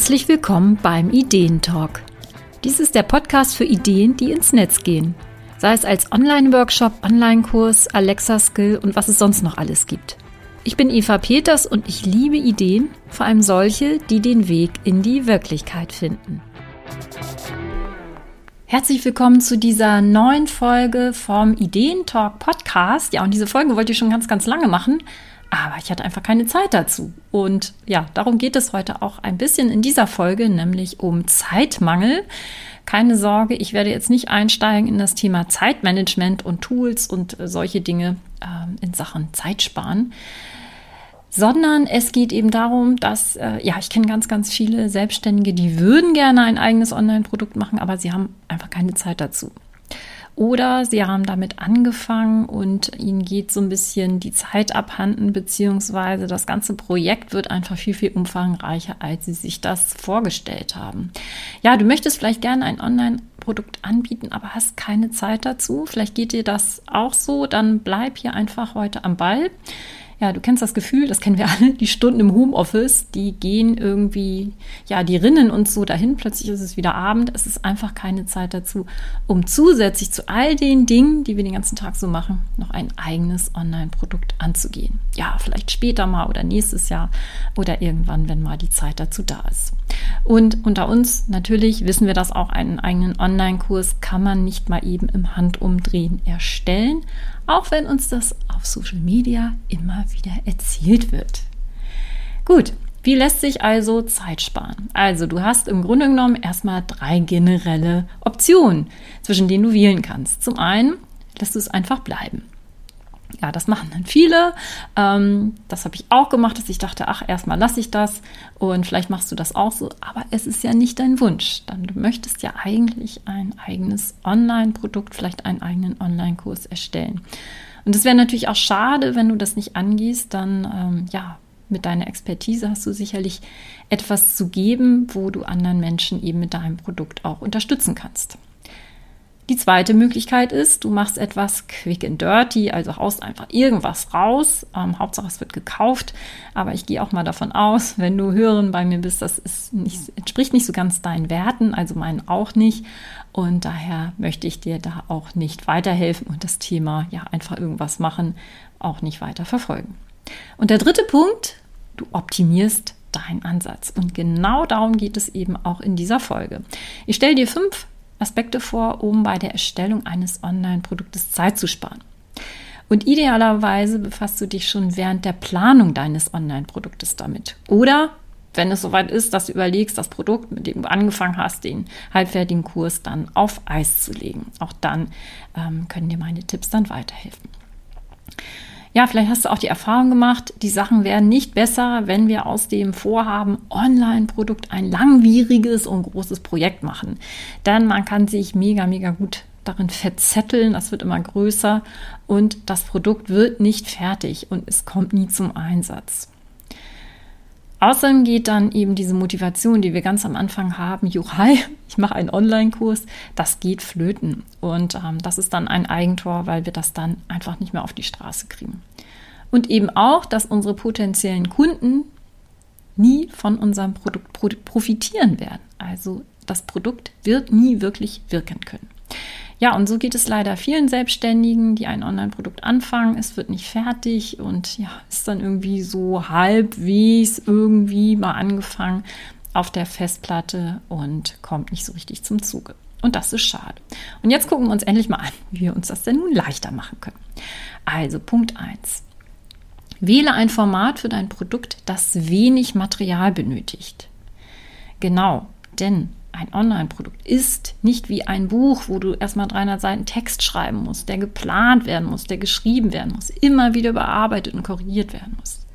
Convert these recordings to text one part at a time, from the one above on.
Herzlich willkommen beim Ideentalk. Dies ist der Podcast für Ideen, die ins Netz gehen. Sei es als Online-Workshop, Online-Kurs, Alexa-Skill und was es sonst noch alles gibt. Ich bin Eva Peters und ich liebe Ideen, vor allem solche, die den Weg in die Wirklichkeit finden. Herzlich willkommen zu dieser neuen Folge vom Ideentalk Podcast. Ja, und diese Folge wollte ich schon ganz, ganz lange machen, aber ich hatte einfach keine Zeit dazu. Und ja, darum geht es heute auch ein bisschen in dieser Folge, nämlich um Zeitmangel. Keine Sorge, ich werde jetzt nicht einsteigen in das Thema Zeitmanagement und Tools und solche Dinge äh, in Sachen Zeitsparen sondern es geht eben darum, dass, äh, ja, ich kenne ganz, ganz viele Selbstständige, die würden gerne ein eigenes Online-Produkt machen, aber sie haben einfach keine Zeit dazu. Oder sie haben damit angefangen und ihnen geht so ein bisschen die Zeit abhanden, beziehungsweise das ganze Projekt wird einfach viel, viel umfangreicher, als sie sich das vorgestellt haben. Ja, du möchtest vielleicht gerne ein Online-Produkt anbieten, aber hast keine Zeit dazu. Vielleicht geht dir das auch so, dann bleib hier einfach heute am Ball. Ja, du kennst das Gefühl, das kennen wir alle, die Stunden im Homeoffice, die gehen irgendwie, ja, die rinnen uns so dahin, plötzlich ist es wieder Abend, es ist einfach keine Zeit dazu, um zusätzlich zu all den Dingen, die wir den ganzen Tag so machen, noch ein eigenes Online-Produkt anzugehen. Ja, vielleicht später mal oder nächstes Jahr oder irgendwann, wenn mal die Zeit dazu da ist. Und unter uns natürlich wissen wir das auch, einen eigenen Online-Kurs kann man nicht mal eben im Handumdrehen erstellen, auch wenn uns das auf Social Media immer wieder erzählt wird. Gut, wie lässt sich also Zeit sparen? Also du hast im Grunde genommen erstmal drei generelle Optionen, zwischen denen du wählen kannst. Zum einen lässt du es einfach bleiben ja, das machen dann viele. Ähm, das habe ich auch gemacht, dass ich dachte, ach, erstmal lasse ich das und vielleicht machst du das auch so. Aber es ist ja nicht dein Wunsch. Dann du möchtest ja eigentlich ein eigenes Online-Produkt, vielleicht einen eigenen Online-Kurs erstellen. Und es wäre natürlich auch schade, wenn du das nicht angehst, dann ähm, ja, mit deiner Expertise hast du sicherlich etwas zu geben, wo du anderen Menschen eben mit deinem Produkt auch unterstützen kannst. Die zweite Möglichkeit ist, du machst etwas quick and dirty, also haust einfach irgendwas raus. Ähm, Hauptsache es wird gekauft. Aber ich gehe auch mal davon aus, wenn du Hörerin bei mir bist, das nicht, entspricht nicht so ganz deinen Werten, also meinen auch nicht. Und daher möchte ich dir da auch nicht weiterhelfen und das Thema ja einfach irgendwas machen, auch nicht weiter verfolgen. Und der dritte Punkt, du optimierst deinen Ansatz. Und genau darum geht es eben auch in dieser Folge. Ich stelle dir fünf Aspekte vor, um bei der Erstellung eines Online-Produktes Zeit zu sparen. Und idealerweise befasst du dich schon während der Planung deines Online-Produktes damit. Oder wenn es soweit ist, dass du überlegst, das Produkt, mit dem du angefangen hast, den halbfertigen Kurs dann auf Eis zu legen. Auch dann ähm, können dir meine Tipps dann weiterhelfen ja, vielleicht hast du auch die Erfahrung gemacht, die Sachen werden nicht besser, wenn wir aus dem Vorhaben Online-Produkt ein langwieriges und großes Projekt machen. Denn man kann sich mega, mega gut darin verzetteln, das wird immer größer und das Produkt wird nicht fertig und es kommt nie zum Einsatz. Außerdem geht dann eben diese Motivation, die wir ganz am Anfang haben, Juhai, ich mache einen Online-Kurs, das geht flöten. Und ähm, das ist dann ein Eigentor, weil wir das dann einfach nicht mehr auf die Straße kriegen. Und eben auch, dass unsere potenziellen Kunden nie von unserem Produkt profitieren werden. Also das Produkt wird nie wirklich wirken können. Ja, und so geht es leider vielen Selbstständigen, die ein Online-Produkt anfangen. Es wird nicht fertig und ja, ist dann irgendwie so halbwegs irgendwie mal angefangen auf der Festplatte und kommt nicht so richtig zum Zuge. Und das ist schade. Und jetzt gucken wir uns endlich mal an, wie wir uns das denn nun leichter machen können. Also Punkt 1. Wähle ein Format für dein Produkt, das wenig Material benötigt. Genau, denn ein Online-Produkt ist nicht wie ein Buch, wo du erstmal 300 Seiten Text schreiben musst, der geplant werden muss, der geschrieben werden muss, immer wieder überarbeitet und korrigiert werden muss.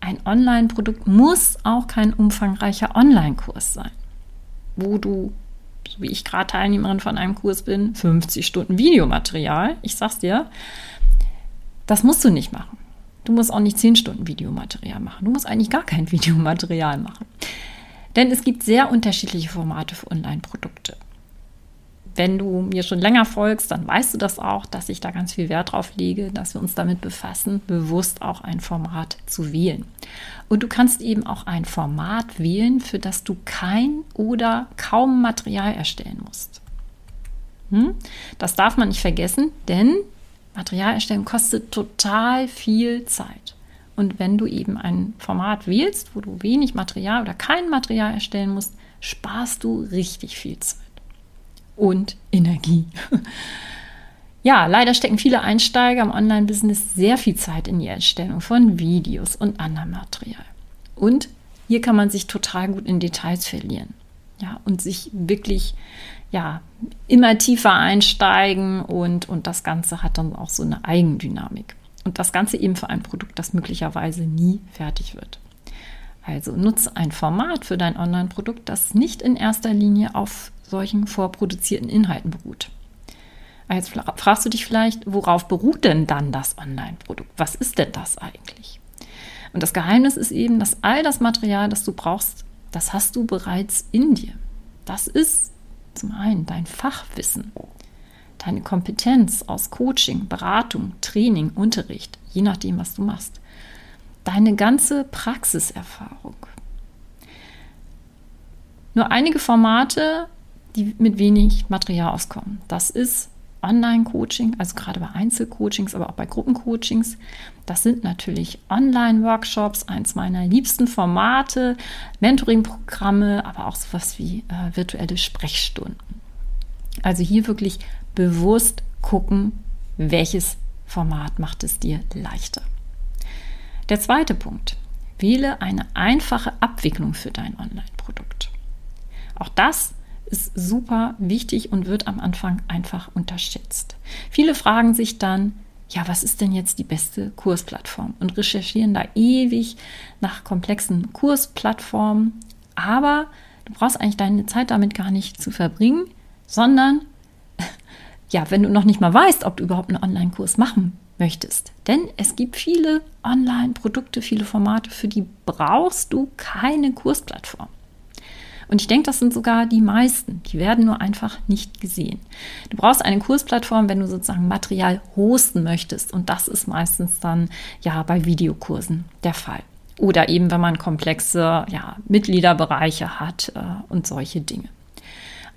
Ein Online-Produkt muss auch kein umfangreicher Online-Kurs sein, wo du, so wie ich gerade Teilnehmerin von einem Kurs bin, 50 Stunden Videomaterial, ich sag's dir, das musst du nicht machen. Du musst auch nicht 10 Stunden Videomaterial machen. Du musst eigentlich gar kein Videomaterial machen. Denn es gibt sehr unterschiedliche Formate für Online-Produkte. wenn du mir schon länger folgst, dann weißt du das auch, dass ich da ganz viel Wert drauf lege, dass wir uns damit befassen, bewusst auch ein Format zu wählen. Und du kannst eben auch ein Format wählen, für das du kein oder kaum Material erstellen musst. Hm? Das darf man nicht vergessen, denn Material erstellen kostet total viel Zeit. Und wenn du eben ein Format wählst, wo du wenig Material oder kein Material erstellen musst, sparst du richtig viel Zeit und Energie. Ja, leider stecken viele Einsteiger im Online-Business sehr viel Zeit in die Erstellung von Videos und anderem Material. Und hier kann man sich total gut in Details verlieren. Ja, und sich wirklich ja, immer tiefer einsteigen und, und das Ganze hat dann auch so eine Eigendynamik. Und das Ganze eben für ein Produkt, das möglicherweise nie fertig wird. Also nutze ein Format für dein Online-Produkt, das nicht in erster Linie auf solchen vorproduzierten Inhalten beruht. Jetzt fragst du dich vielleicht, worauf beruht denn dann das Online-Produkt? Was ist denn das eigentlich? Und das Geheimnis ist eben, dass all das Material, das du brauchst, das hast du bereits in dir. Das ist zum einen dein Fachwissen, deine Kompetenz aus Coaching, Beratung, Training, Unterricht, je nachdem, was du machst. Deine ganze Praxiserfahrung. Nur einige Formate die mit wenig Material auskommen. Das ist Online-Coaching, also gerade bei Einzelcoachings, aber auch bei Gruppencoachings. Das sind natürlich Online-Workshops, eins meiner liebsten Formate, Mentoring-Programme, aber auch sowas wie äh, virtuelle Sprechstunden. Also hier wirklich bewusst gucken, welches Format macht es dir leichter. Der zweite Punkt. Wähle eine einfache Abwicklung für dein Online-Produkt. Auch das ist super wichtig und wird am Anfang einfach unterschätzt. Viele fragen sich dann, ja, was ist denn jetzt die beste Kursplattform? Und recherchieren da ewig nach komplexen Kursplattformen. Aber du brauchst eigentlich deine Zeit damit gar nicht zu verbringen, sondern ja, wenn du noch nicht mal weißt, ob du überhaupt einen Online-Kurs machen möchtest. Denn es gibt viele Online-Produkte, viele Formate, für die brauchst du keine Kursplattform. Und ich denke, das sind sogar die meisten. Die werden nur einfach nicht gesehen. Du brauchst eine Kursplattform, wenn du sozusagen Material hosten möchtest. Und das ist meistens dann ja bei Videokursen der Fall. Oder eben, wenn man komplexe ja, Mitgliederbereiche hat äh, und solche Dinge.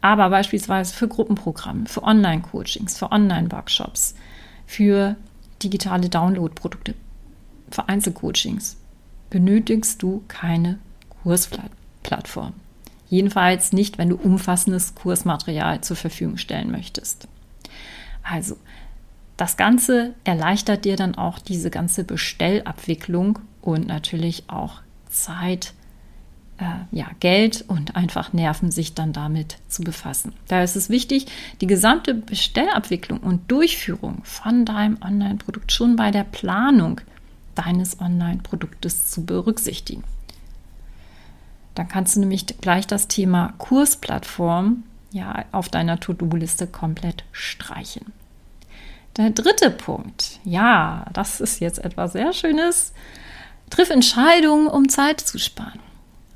Aber beispielsweise für Gruppenprogramme, für Online-Coachings, für Online-Workshops, für digitale Download-Produkte, für Einzelcoachings benötigst du keine Kursplattform. Jedenfalls nicht, wenn du umfassendes Kursmaterial zur Verfügung stellen möchtest. Also, das Ganze erleichtert dir dann auch diese ganze Bestellabwicklung und natürlich auch Zeit, äh, ja, Geld und einfach Nerven, sich dann damit zu befassen. Da ist es wichtig, die gesamte Bestellabwicklung und Durchführung von deinem Online-Produkt schon bei der Planung deines Online-Produktes zu berücksichtigen. Dann kannst du nämlich gleich das Thema Kursplattform ja auf deiner To-Do-Liste komplett streichen. Der dritte Punkt, ja, das ist jetzt etwas sehr Schönes. Triff Entscheidungen, um Zeit zu sparen.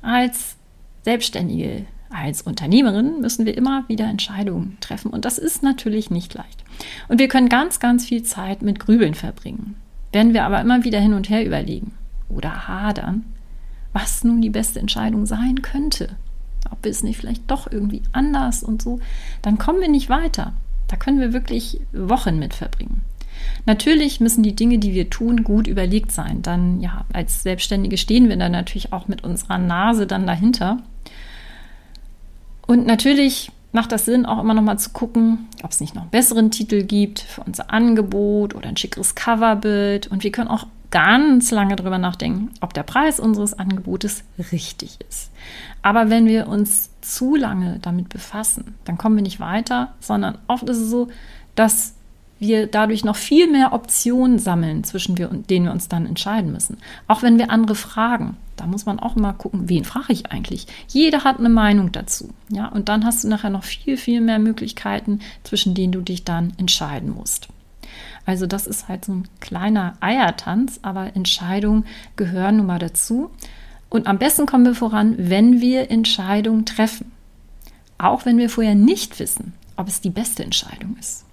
Als Selbstständige, als Unternehmerin müssen wir immer wieder Entscheidungen treffen und das ist natürlich nicht leicht. Und wir können ganz, ganz viel Zeit mit Grübeln verbringen. Wenn wir aber immer wieder hin und her überlegen oder hadern, was nun die beste Entscheidung sein könnte. Ob es nicht vielleicht doch irgendwie anders und so, dann kommen wir nicht weiter. Da können wir wirklich Wochen mit verbringen. Natürlich müssen die Dinge, die wir tun, gut überlegt sein. Dann, ja, als Selbstständige stehen wir dann natürlich auch mit unserer Nase dann dahinter. Und natürlich macht das Sinn, auch immer noch mal zu gucken, ob es nicht noch einen besseren Titel gibt für unser Angebot oder ein schickeres Coverbild. Und wir können auch ganz lange darüber nachdenken, ob der Preis unseres Angebotes richtig ist. Aber wenn wir uns zu lange damit befassen, dann kommen wir nicht weiter, sondern oft ist es so, dass wir dadurch noch viel mehr Optionen sammeln, zwischen wir, denen wir uns dann entscheiden müssen. Auch wenn wir andere fragen, da muss man auch immer gucken, wen frage ich eigentlich? Jeder hat eine Meinung dazu. Ja, und dann hast du nachher noch viel, viel mehr Möglichkeiten, zwischen denen du dich dann entscheiden musst. Also das ist halt so ein kleiner Eiertanz, aber Entscheidungen gehören nun mal dazu. Und am besten kommen wir voran, wenn wir Entscheidungen treffen. Auch wenn wir vorher nicht wissen, ob es die beste Entscheidung ist.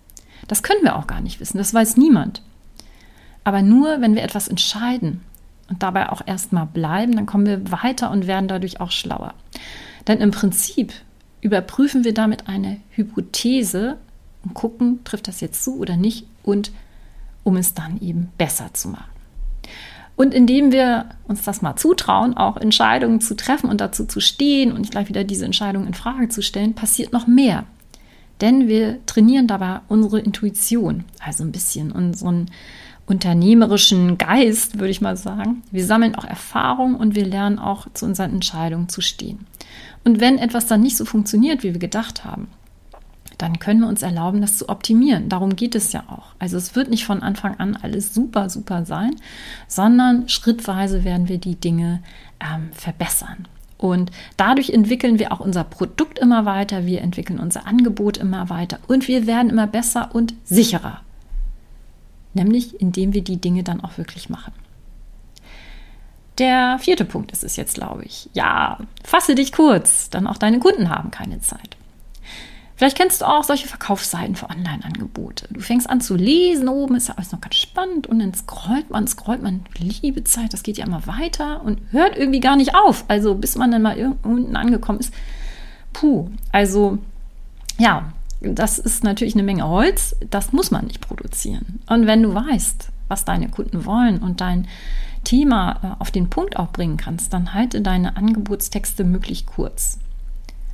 Das können wir auch gar nicht wissen, das weiß niemand. Aber nur, wenn wir etwas entscheiden und dabei auch erstmal bleiben, dann kommen wir weiter und werden dadurch auch schlauer. Denn im Prinzip überprüfen wir damit eine Hypothese und gucken, trifft das jetzt zu oder nicht und um es dann eben besser zu machen. Und indem wir uns das mal zutrauen, auch Entscheidungen zu treffen und dazu zu stehen und nicht gleich wieder diese Entscheidung in Frage zu stellen, passiert noch mehr. Denn wir trainieren dabei unsere Intuition, also ein bisschen unseren unternehmerischen Geist, würde ich mal sagen. Wir sammeln auch Erfahrung und wir lernen auch zu unseren Entscheidungen zu stehen. Und wenn etwas dann nicht so funktioniert, wie wir gedacht haben, dann können wir uns erlauben, das zu optimieren. Darum geht es ja auch. Also es wird nicht von Anfang an alles super, super sein, sondern schrittweise werden wir die Dinge ähm, verbessern. Und dadurch entwickeln wir auch unser Produkt immer weiter, wir entwickeln unser Angebot immer weiter und wir werden immer besser und sicherer. Nämlich indem wir die Dinge dann auch wirklich machen. Der vierte Punkt ist es jetzt, glaube ich. Ja, fasse dich kurz, dann auch deine Kunden haben keine Zeit. Vielleicht kennst du auch solche Verkaufsseiten für Online-Angebote. Du fängst an zu lesen, oben ist ja alles noch ganz spannend und dann scrollt man, scrollt man, liebe Zeit, das geht ja immer weiter und hört irgendwie gar nicht auf. Also bis man dann mal unten angekommen ist. Puh, also ja, das ist natürlich eine Menge Holz, das muss man nicht produzieren. Und wenn du weißt, was deine Kunden wollen und dein Thema äh, auf den Punkt auch bringen kannst, dann halte deine Angebotstexte möglichst kurz.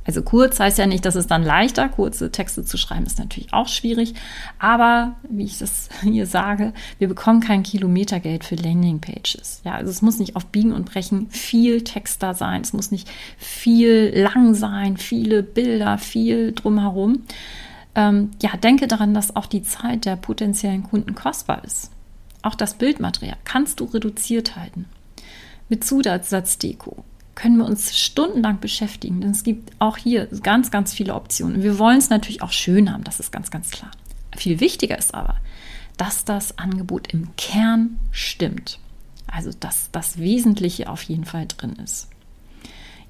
Also kurz heißt ja nicht, dass es dann leichter, kurze Texte zu schreiben ist natürlich auch schwierig, aber wie ich das hier sage, wir bekommen kein Kilometergeld für Landingpages. Ja, also es muss nicht auf Biegen und Brechen viel Text da sein, es muss nicht viel lang sein, viele Bilder, viel drumherum. Ähm, ja, denke daran, dass auch die Zeit der potenziellen Kunden kostbar ist. Auch das Bildmaterial kannst du reduziert halten. Mit Zusatzdeko können wir uns stundenlang beschäftigen. Denn es gibt auch hier ganz, ganz viele Optionen. Wir wollen es natürlich auch schön haben, das ist ganz, ganz klar. Viel wichtiger ist aber, dass das Angebot im Kern stimmt. Also, dass das Wesentliche auf jeden Fall drin ist.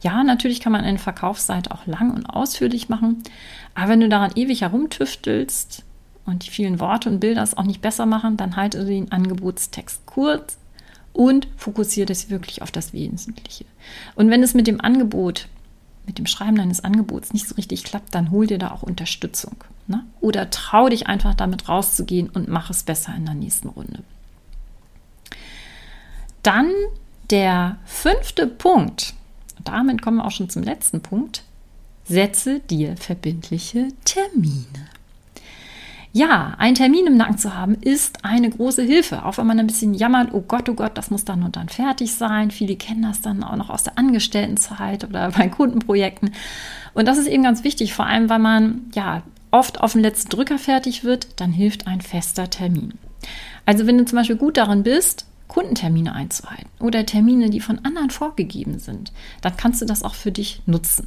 Ja, natürlich kann man eine Verkaufsseite auch lang und ausführlich machen, aber wenn du daran ewig herumtüftelst, und die vielen Worte und Bilder es auch nicht besser machen, dann halte den Angebotstext kurz und fokussiere das wirklich auf das Wesentliche. Und wenn es mit dem Angebot, mit dem Schreiben deines Angebots nicht so richtig klappt, dann hol dir da auch Unterstützung. Ne? Oder trau dich einfach damit rauszugehen und mach es besser in der nächsten Runde. Dann der fünfte Punkt. Damit kommen wir auch schon zum letzten Punkt. Setze dir verbindliche Termine. Ja, einen Termin im Nacken zu haben, ist eine große Hilfe. Auch wenn man ein bisschen jammert, oh Gott, oh Gott, das muss dann und dann fertig sein. Viele kennen das dann auch noch aus der Angestelltenzeit oder bei Kundenprojekten. Und das ist eben ganz wichtig, vor allem, weil man ja oft auf den letzten Drücker fertig wird, dann hilft ein fester Termin. Also wenn du zum Beispiel gut darin bist, Kundentermine einzuhalten oder Termine, die von anderen vorgegeben sind, dann kannst du das auch für dich nutzen.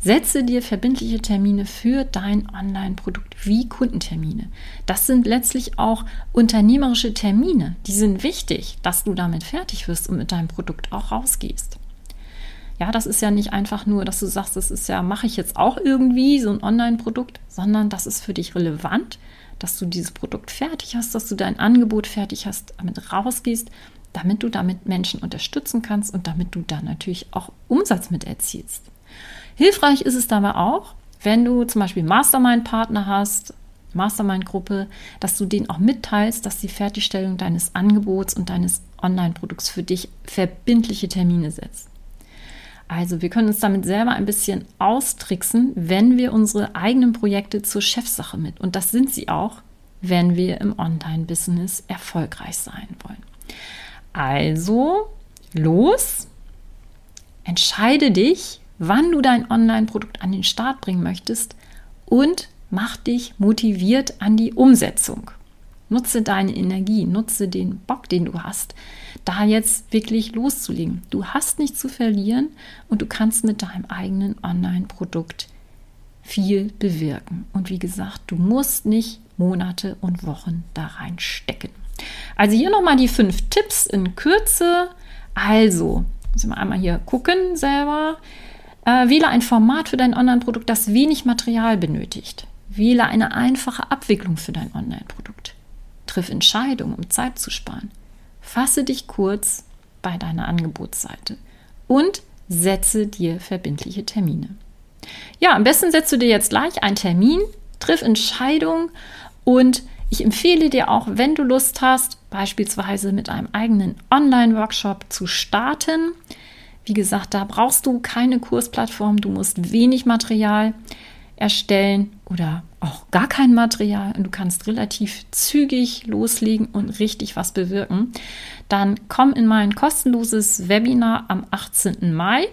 Setze dir verbindliche Termine für dein Online-Produkt wie Kundentermine. Das sind letztlich auch unternehmerische Termine. Die sind wichtig, dass du damit fertig wirst und mit deinem Produkt auch rausgehst. Ja, das ist ja nicht einfach nur, dass du sagst, das ist ja, mache ich jetzt auch irgendwie so ein Online-Produkt, sondern das ist für dich relevant, dass du dieses Produkt fertig hast, dass du dein Angebot fertig hast, damit rausgehst, damit du damit Menschen unterstützen kannst und damit du dann natürlich auch Umsatz mit erzielst. Hilfreich ist es dabei auch, wenn du zum Beispiel Mastermind-Partner hast, Mastermind-Gruppe, dass du denen auch mitteilst, dass die Fertigstellung deines Angebots und deines Online-Produkts für dich verbindliche Termine setzt. Also wir können uns damit selber ein bisschen austricksen, wenn wir unsere eigenen Projekte zur Chefsache mit. Und das sind sie auch, wenn wir im Online-Business erfolgreich sein wollen. Also los, entscheide dich, wann du dein Online-Produkt an den Start bringen möchtest und mach dich motiviert an die Umsetzung. Nutze deine Energie, nutze den Bock, den du hast, da jetzt wirklich loszulegen. Du hast nichts zu verlieren und du kannst mit deinem eigenen Online-Produkt viel bewirken. Und wie gesagt, du musst nicht Monate und Wochen da reinstecken. Also hier nochmal die fünf Tipps in Kürze. Also, ich mal einmal hier gucken selber. Äh, wähle ein Format für dein Online-Produkt, das wenig Material benötigt. Wähle eine einfache Abwicklung für dein Online-Produkt. Triff Entscheidungen, um Zeit zu sparen. Fasse dich kurz bei deiner Angebotsseite und setze dir verbindliche Termine. Ja, am besten setzt du dir jetzt gleich einen Termin, triff Entscheidungen und ich empfehle dir auch, wenn du Lust hast, beispielsweise mit einem eigenen Online-Workshop zu starten. Wie gesagt, da brauchst du keine Kursplattform, du musst wenig Material erstellen oder auch gar kein Material und du kannst relativ zügig loslegen und richtig was bewirken, dann komm in mein kostenloses Webinar am 18. Mai.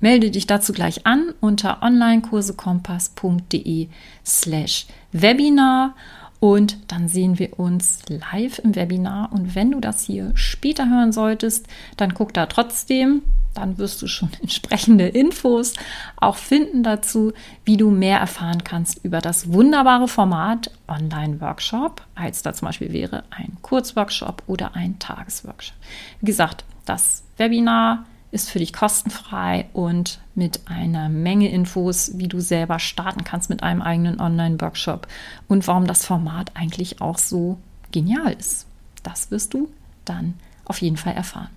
Melde dich dazu gleich an unter onlinekursekompass.de slash Webinar und dann sehen wir uns live im Webinar. Und wenn du das hier später hören solltest, dann guck da trotzdem. Dann wirst du schon entsprechende Infos auch finden dazu, wie du mehr erfahren kannst über das wunderbare Format Online-Workshop, als da zum Beispiel wäre ein Kurzworkshop oder ein Tagesworkshop. Wie gesagt, das Webinar ist für dich kostenfrei und mit einer Menge Infos, wie du selber starten kannst mit einem eigenen Online-Workshop und warum das Format eigentlich auch so genial ist. Das wirst du dann auf jeden Fall erfahren.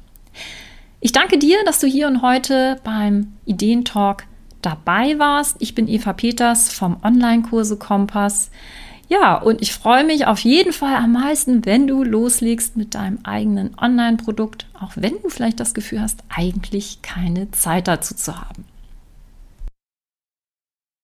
Ich danke dir, dass du hier und heute beim Ideentalk dabei warst. Ich bin Eva Peters vom Online-Kurse Kompass. Ja, und ich freue mich auf jeden Fall am meisten, wenn du loslegst mit deinem eigenen Online-Produkt, auch wenn du vielleicht das Gefühl hast, eigentlich keine Zeit dazu zu haben.